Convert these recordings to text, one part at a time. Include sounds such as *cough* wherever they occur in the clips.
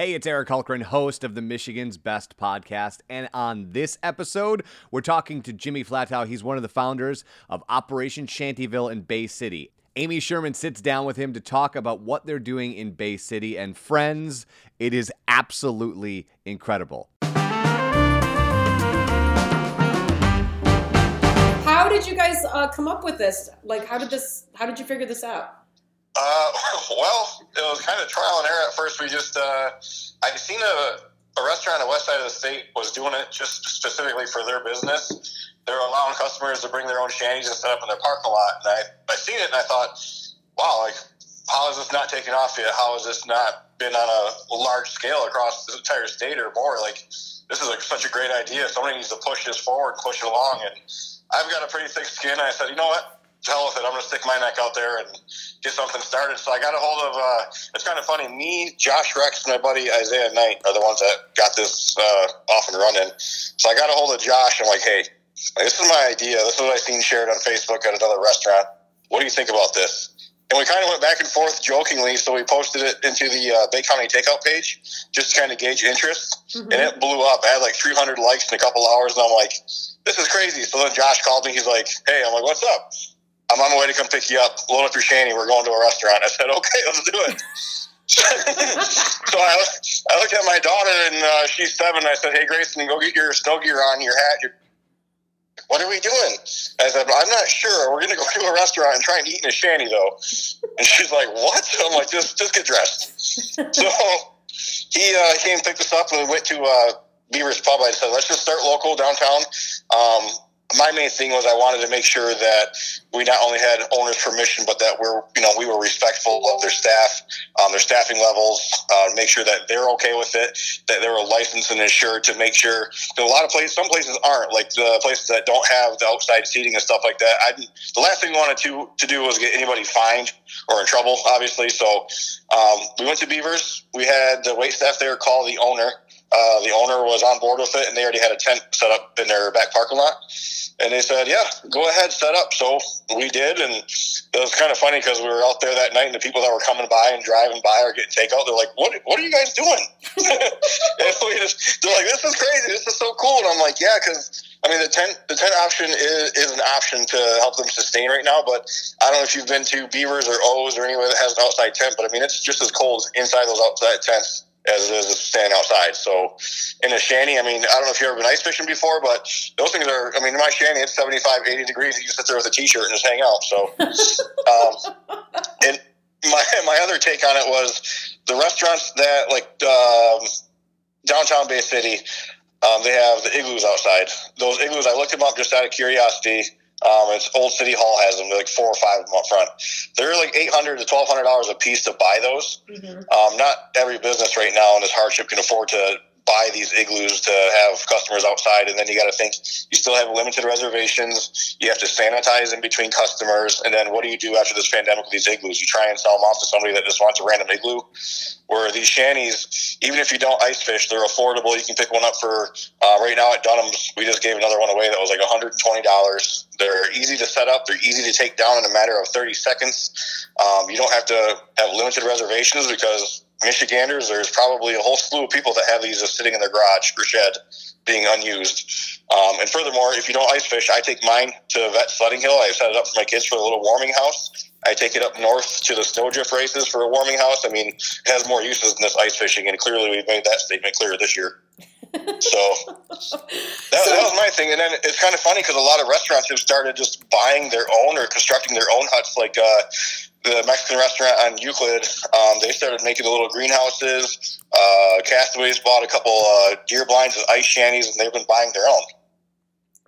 Hey, it's Eric Hulkran, host of the Michigan's Best podcast. And on this episode, we're talking to Jimmy Flatow. He's one of the founders of Operation Shantyville in Bay City. Amy Sherman sits down with him to talk about what they're doing in Bay City. And friends, it is absolutely incredible. How did you guys uh, come up with this? Like, how did this? How did you figure this out? Uh, *laughs* well, it was kind of trial and error at first. We just, uh, I'd seen a, a restaurant on the west side of the state was doing it just specifically for their business. They're allowing customers to bring their own shanties and set up in their parking lot. And I, I seen it and I thought, wow, like, how is this not taking off yet? How has this not been on a large scale across the entire state or more? Like, this is like such a great idea. Somebody needs to push this forward, push it along. And I've got a pretty thick skin. I said, you know what? Hell with it. I'm going to stick my neck out there and get something started. So I got a hold of, uh, it's kind of funny. Me, Josh Rex, and my buddy Isaiah Knight are the ones that got this uh, off and running. So I got a hold of Josh. I'm like, hey, this is my idea. This is what I seen shared on Facebook at another restaurant. What do you think about this? And we kind of went back and forth jokingly. So we posted it into the uh, Bay County Takeout page just to kind of gauge interest. Mm-hmm. And it blew up. I had like 300 likes in a couple hours. And I'm like, this is crazy. So then Josh called me. He's like, hey, I'm like, what's up? I'm on my way to come pick you up. Load up your shanty. We're going to a restaurant. I said, okay, let's do it. *laughs* so I, I looked at my daughter, and uh, she's seven. I said, hey, Grayson, go get your snow gear on, your hat. Your... What are we doing? I said, I'm not sure. We're going to go to a restaurant and try and eat in a shanty, though. And she's like, what? I'm like, just, just get dressed. so he uh, came picked us up, and we went to uh, Beaver's Pub. I said, let's just start local downtown. Um, my main thing was I wanted to make sure that we not only had owners' permission, but that we're you know we were respectful of their staff, um, their staffing levels, uh, make sure that they're okay with it, that they were licensed and insured to make sure. a lot of places, some places aren't like the places that don't have the outside seating and stuff like that. I, the last thing we wanted to to do was get anybody fined or in trouble, obviously. So um, we went to Beavers. We had the wait staff there call the owner. Uh, the owner was on board with it, and they already had a tent set up in their back parking lot. And they said, "Yeah, go ahead, set up." So we did, and it was kind of funny because we were out there that night, and the people that were coming by and driving by or getting takeout, they're like, "What? What are you guys doing?" *laughs* and we just, they're like, "This is crazy. This is so cool." And I'm like, "Yeah," because I mean, the tent the tent option is, is an option to help them sustain right now. But I don't know if you've been to Beavers or O's or anywhere that has an outside tent, but I mean, it's just as cold inside those outside tents as it is standing outside. So in a shanty, I mean, I don't know if you've ever been ice fishing before, but those things are, I mean, in my shanty, it's 75, 80 degrees. You sit there with a t-shirt and just hang out. So, *laughs* um, and my, *laughs* my other take on it was the restaurants that like, um, downtown Bay City, um, they have the igloos outside. Those igloos, I looked them up just out of curiosity. Um, it's Old City Hall has them. They're like four or five of them up front. They're like eight hundred to twelve hundred dollars a piece to buy those. Mm-hmm. Um, not every business right now in this hardship can afford to buy these igloos to have customers outside, and then you got to think you still have limited reservations. You have to sanitize in between customers, and then what do you do after this pandemic with these igloos? You try and sell them off to somebody that just wants a random igloo. Where these shanties, even if you don't ice fish, they're affordable. You can pick one up for uh, right now at Dunham's. We just gave another one away that was like one hundred and twenty dollars. They're easy to set up. They're easy to take down in a matter of thirty seconds. Um, you don't have to have limited reservations because Michiganders, there's probably a whole slew of people that have these just sitting in their garage or shed being unused. Um, and furthermore, if you don't ice fish, I take mine to Vet Sledding Hill. I set it up for my kids for a little warming house. I take it up north to the snowdrift races for a warming house. I mean, it has more uses than this ice fishing, and clearly we've made that statement clear this year. So that, so that, was my thing. And then it's kind of funny because a lot of restaurants have started just buying their own or constructing their own huts. Like uh, the Mexican restaurant on Euclid, um, they started making the little greenhouses. Uh, Castaways bought a couple uh, deer blinds and ice shanties, and they've been buying their own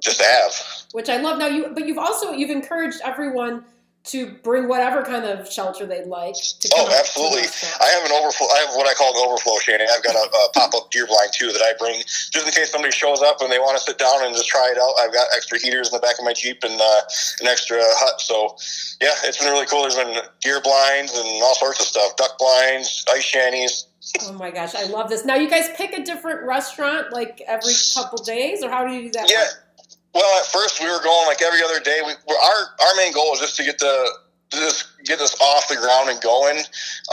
just to have. Which I love. Now you, but you've also you've encouraged everyone to bring whatever kind of shelter they'd like. oh, absolutely! I have an overflow. I have what I call an overflow shanty. I've got a, a pop up deer blind too that I bring just in case somebody shows up and they want to sit down and just try it out. I've got extra heaters in the back of my Jeep and uh, an extra hut. So yeah, it's been really cool. There's been deer blinds and all sorts of stuff, duck blinds, ice shanties. Oh my gosh, I love this. Now you guys pick a different restaurant like every couple days, or how do you do that? Yeah. Well, at first we were going like every other day. We our our main goal was just to get the just get us off the ground and going.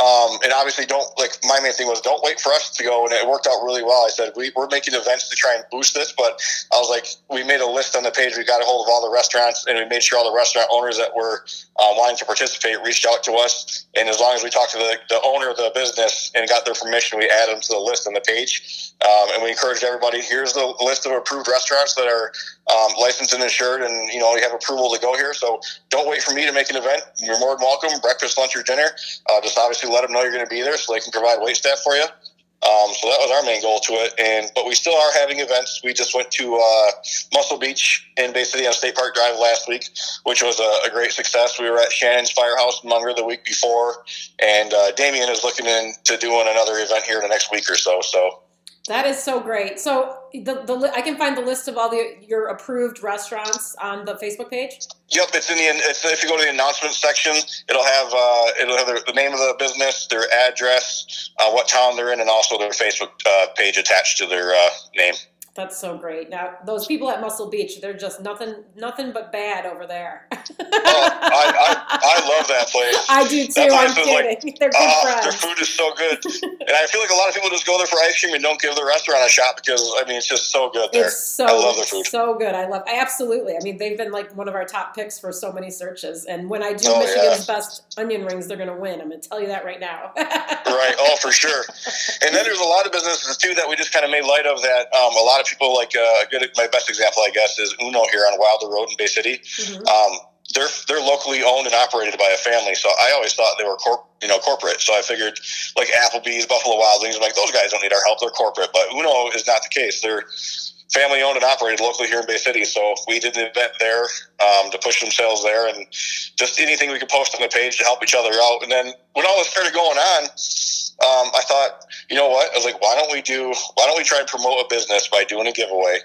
Um, and obviously, don't like my main thing was don't wait for us to go, and it worked out really well. I said we, we're making events to try and boost this, but I was like, we made a list on the page. We got a hold of all the restaurants, and we made sure all the restaurant owners that were uh, wanting to participate reached out to us. And as long as we talked to the, the owner of the business and got their permission, we added them to the list on the page. Um, and we encouraged everybody. Here's the list of approved restaurants that are um, licensed and insured, and you know you have approval to go here. So don't wait for me to make an event. You're more than welcome. Breakfast, lunch, or dinner. Uh, just obviously let them know you're going to be there, so they can provide wait staff for you. Um, so that was our main goal to it. And but we still are having events. We just went to uh, Muscle Beach in Bay City on State Park Drive last week, which was a, a great success. We were at Shannon's Firehouse in Munger the week before, and uh, Damien is looking into doing another event here in the next week or so. So that is so great. So the, the I can find the list of all the your approved restaurants on the Facebook page. Yep, it's in the it's, if you go to the announcement section, it'll have uh, it'll have the, the, name of the business, their address, uh, what town they're in, and also their Facebook uh, page attached to their uh, name. That's so great. Now those people at Muscle Beach, they're just nothing, nothing but bad over there. oh, I, I, I, love that place. I do too. I'm kidding. Like, *laughs* they're good uh, friends. Their food is so good, and I feel like a lot of people just go there for ice cream and don't give the restaurant a shot because I mean it's just so good there. It's so I love their food. So good. I love. absolutely. I mean they've been like one of our top picks for so many searches, and when I do oh, Michigan's yeah. best onion rings, they're going to win. I'm going to tell you that right now. *laughs* right. Oh, for sure. And then there's a lot of businesses too that we just kind of made light of that. Um, a lot of people like uh, a good. My best example, I guess, is Uno here on Wilder Road in Bay City. Mm-hmm. Um, they're they're locally owned and operated by a family. So I always thought they were corp, you know, corporate. So I figured like Applebee's, Buffalo Wild Wings, I'm like those guys don't need our help. They're corporate. But Uno is not the case. They're family owned and operated locally here in Bay City. So we did an event there um, to push themselves there, and just anything we could post on the page to help each other out. And then when all this started going on, um, I thought, you know what? I was like, why don't we do? Why don't we try and promote a business by doing a giveaway?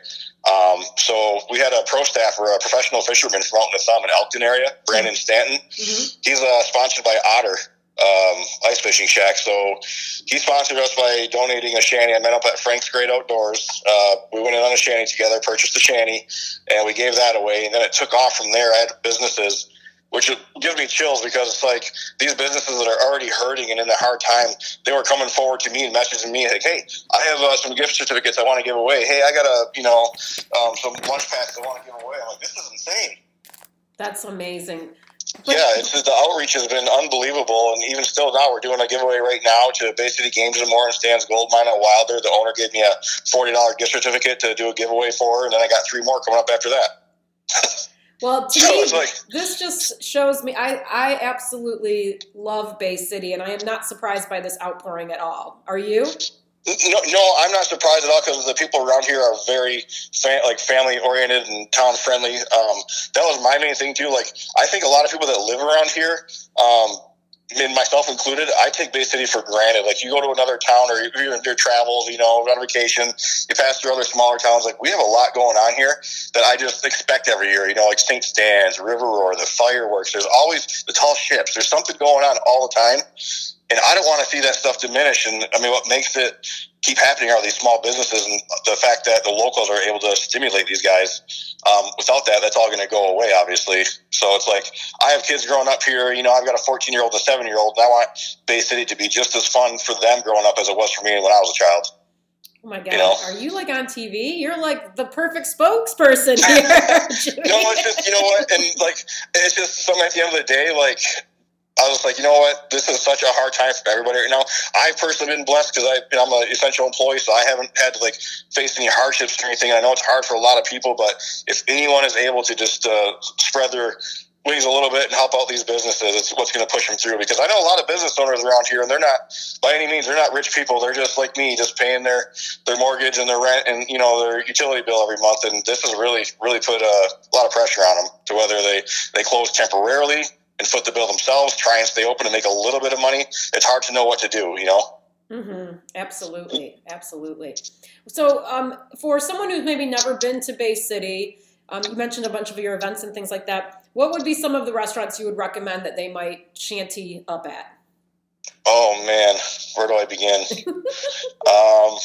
Um, so we had a pro staffer, a professional fisherman from out in the Thumb Elkton area, Brandon Stanton. Mm-hmm. He's uh, sponsored by Otter um, Ice Fishing Shack. So he sponsored us by donating a shanty. I met up at Frank's Great Outdoors. Uh, we went in on a shanty together, purchased a shanty, and we gave that away. And then it took off from there. I had businesses which gives me chills because it's like these businesses that are already hurting and in the hard time, they were coming forward to me and messaging me like, "Hey, I have uh, some gift certificates I want to give away. Hey, I got a you know um, some lunch packs I want to give away." I'm like, "This is insane." That's amazing. But- yeah, it's just, the outreach has been unbelievable, and even still now, we're doing a giveaway right now to Bay City Games and More and Stan's Gold Mine at Wilder. The owner gave me a forty dollar gift certificate to do a giveaway for, and then I got three more coming up after that. *laughs* Well, to me, like, this just shows me I, I absolutely love Bay City, and I am not surprised by this outpouring at all. Are you? No, no, I'm not surprised at all because the people around here are very fa- like family oriented and town friendly. Um, that was my main thing too. Like, I think a lot of people that live around here, um, and myself included, I take Bay City for granted. Like you go to another town or you're in your travels, you know, on vacation, you pass through other smaller towns. Like we have a lot going on here that I just expect every year. You know, like St. Stan's, River Roar, the fireworks. There's always the tall ships. There's something going on all the time, and I don't want to see that stuff diminish. And I mean, what makes it keep happening are these small businesses and the fact that the locals are able to stimulate these guys. Um, without that, that's all going to go away, obviously. So it's like I have kids growing up here. You know, I've got a 14 year old and a seven year old, and I want Bay City to be just as fun for them growing up as it was for me when I was a child. Oh my god! You know? Are you like on TV? You're like the perfect spokesperson *laughs* here. *laughs* no, it's just you know what, and like it's just something at the end of the day, like I was like, you know what? This is such a hard time for everybody right now. I've personally been blessed because you know, I'm an essential employee, so I haven't had to like face any hardships or anything. I know it's hard for a lot of people, but if anyone is able to just uh, spread their wings a little bit and help out these businesses, it's what's going to push them through. Because I know a lot of business owners around here, and they're not by any means they're not rich people. They're just like me, just paying their their mortgage and their rent and you know their utility bill every month. And this has really really put a lot of pressure on them to whether they they close temporarily and foot the bill themselves, try and stay open and make a little bit of money, it's hard to know what to do, you know? Mm-hmm. Absolutely. Absolutely. So, um, for someone who's maybe never been to Bay City, um, you mentioned a bunch of your events and things like that. What would be some of the restaurants you would recommend that they might shanty up at? Oh man, where do I begin? *laughs* um,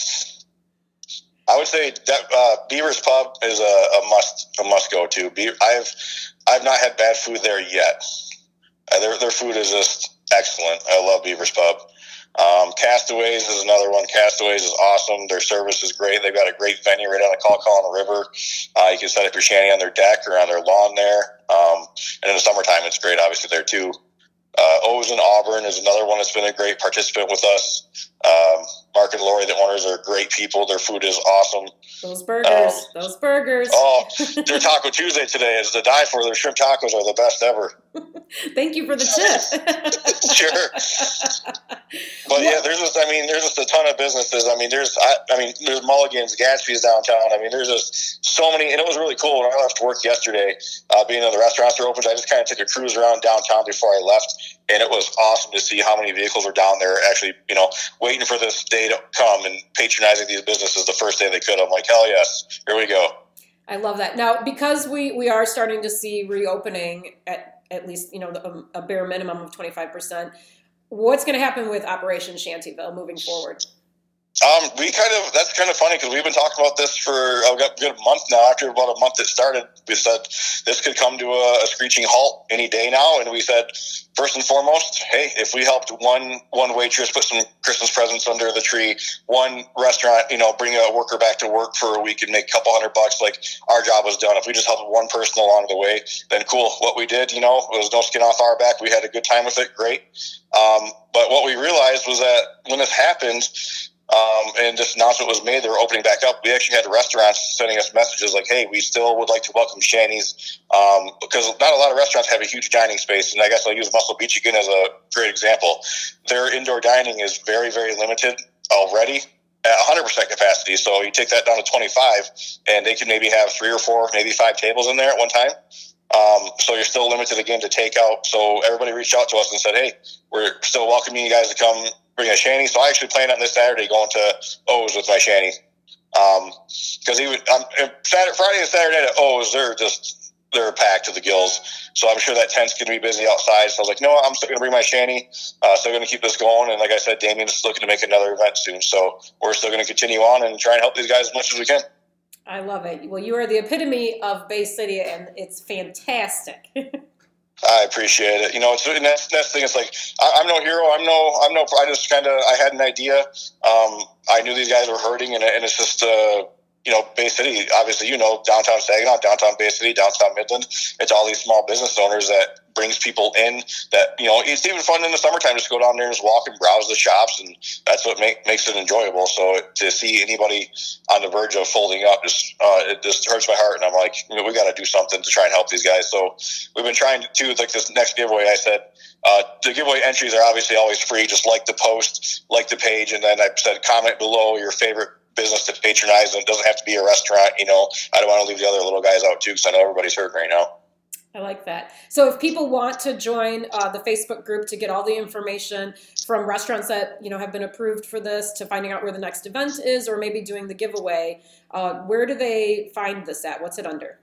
I would say that uh, Beaver's Pub is a, a, must a must go to. Be- I've I've not had bad food there yet. Uh, their their food is just excellent. I love Beaver's Pub. Um, Castaways is another one. Castaways is awesome. Their service is great. They've got a great venue right on the Kawkawlin River. Uh, you can set up your shanty on their deck or on their lawn there. Um, and in the summertime, it's great, obviously, there too. Uh, O's in Auburn is another one that's been a great participant with us. Um, Mark and Lori, the owners, are great people. Their food is awesome. Those burgers, um, those burgers. Oh, *laughs* their Taco Tuesday today is to die for. Their shrimp tacos are the best ever. *laughs* Thank you for the tip. *laughs* sure. But yeah, there's just, I mean, there's just a ton of businesses. I mean, there's, I, I mean, there's Mulligan's, Gatsby's downtown. I mean, there's just so many, and it was really cool when I left work yesterday, uh, being in the restaurants are open. I just kind of took a cruise around downtown before I left, and it was awesome to see how many vehicles were down there actually, you know, waiting for this day come and patronizing these businesses the first day they could. I'm like, hell yes, here we go. I love that. Now, because we we are starting to see reopening at at least you know a, um, a bare minimum of 25 percent. What's going to happen with Operation Shantyville moving forward? Um, we kind of that's kind of funny because we've been talking about this for a good month now. After about a month it started, we said this could come to a, a, screeching halt any day now, and we said first and foremost, hey, if we helped one one waitress put some Christmas presents under the tree, one restaurant, you know, bring a worker back to work for a week and make a couple hundred bucks, like our job was done. If we just helped one person along the way, then cool. What we did, you know, was no skin off our back. We had a good time with it, great. Um, but what we realized was that when this happened um, and this announcement was made, they were opening back up. We actually had restaurants sending us messages like, "Hey, we still would like to welcome Shanny's um, because not a lot of restaurants have a huge dining space." And I guess I'll use Muscle Beach again as a great example. Their indoor dining is very, very limited already at 100% capacity. So you take that down to 25, and they can maybe have three or four, maybe five tables in there at one time. Um, so you're still limited again to takeout. So everybody reached out to us and said, "Hey, we're still welcoming you guys to come bring a shanty. So I actually planned on this Saturday going to O's with my shanty. Because um, he would, um, Friday and Saturday at O's, they're just they're packed to the gills. So I'm sure that tent's going to be busy outside. So I was like, no, I'm still going to bring my shanty. Uh, still going to keep this going. And like I said, Damien's looking to make another event soon. So we're still going to continue on and try and help these guys as much as we can. I love it. Well, you are the epitome of Bay City, and it's fantastic. *laughs* I appreciate it. You know, it's the next next thing. It's like I, am no hero. I'm no. I'm no. I just kind of. I had an idea. Um, I knew these guys were hurting, and, and it's just. Uh, you know, Bay City, obviously, you know, downtown Saginaw, downtown Bay City, downtown Midland. It's all these small business owners that brings people in that, you know, it's even fun in the summertime just go down there and just walk and browse the shops. And that's what make, makes it enjoyable. So to see anybody on the verge of folding up just, uh, it just hurts my heart. And I'm like, you know, we got to do something to try and help these guys. So we've been trying to, like this next giveaway, I said, uh, the giveaway entries are obviously always free. Just like the post, like the page, and then I said comment below your favorite business to patronize and it doesn't have to be a restaurant. You know, I don't want to leave the other little guys out too because I know everybody's hurting right now. I like that. So if people want to join uh, the Facebook group to get all the information from restaurants that you know have been approved for this to finding out where the next event is or maybe doing the giveaway, uh, where do they find this at? What's it under?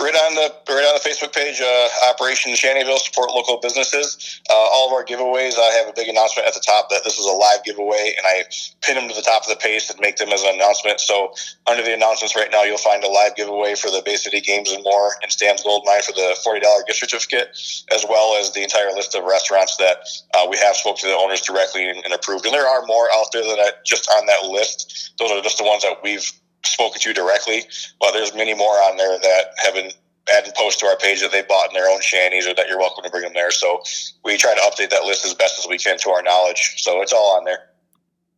Right on the right on the Facebook page, uh, Operation Shantyville support local businesses. Uh, all of our giveaways, I have a big announcement at the top that this is a live giveaway, and I pin them to the top of the page and make them as an announcement. So under the announcements right now, you'll find a live giveaway for the Bay City Games and More and Stan's Gold Mine for the forty dollar gift certificate, as well as the entire list of restaurants that uh, we have spoke to the owners directly and, and approved. And there are more out there that just on that list. Those are just the ones that we've spoken to you directly, but there's many more on there that have been adding posts to our page that they bought in their own shanties or that you're welcome to bring them there. So we try to update that list as best as we can to our knowledge. So it's all on there.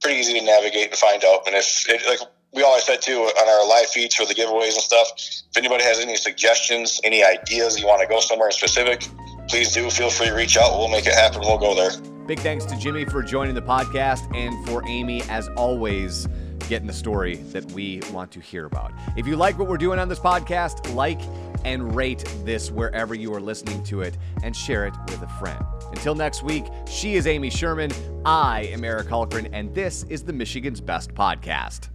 Pretty easy to navigate and find out. And if it, like we always said too on our live feeds for the giveaways and stuff, if anybody has any suggestions, any ideas, you want to go somewhere specific, please do feel free to reach out. We'll make it happen. We'll go there. Big thanks to Jimmy for joining the podcast and for Amy, as always, getting the story that we want to hear about. If you like what we're doing on this podcast, like and rate this wherever you are listening to it and share it with a friend. Until next week, she is Amy Sherman, I am Eric Hulkran, and this is the Michigan's Best Podcast.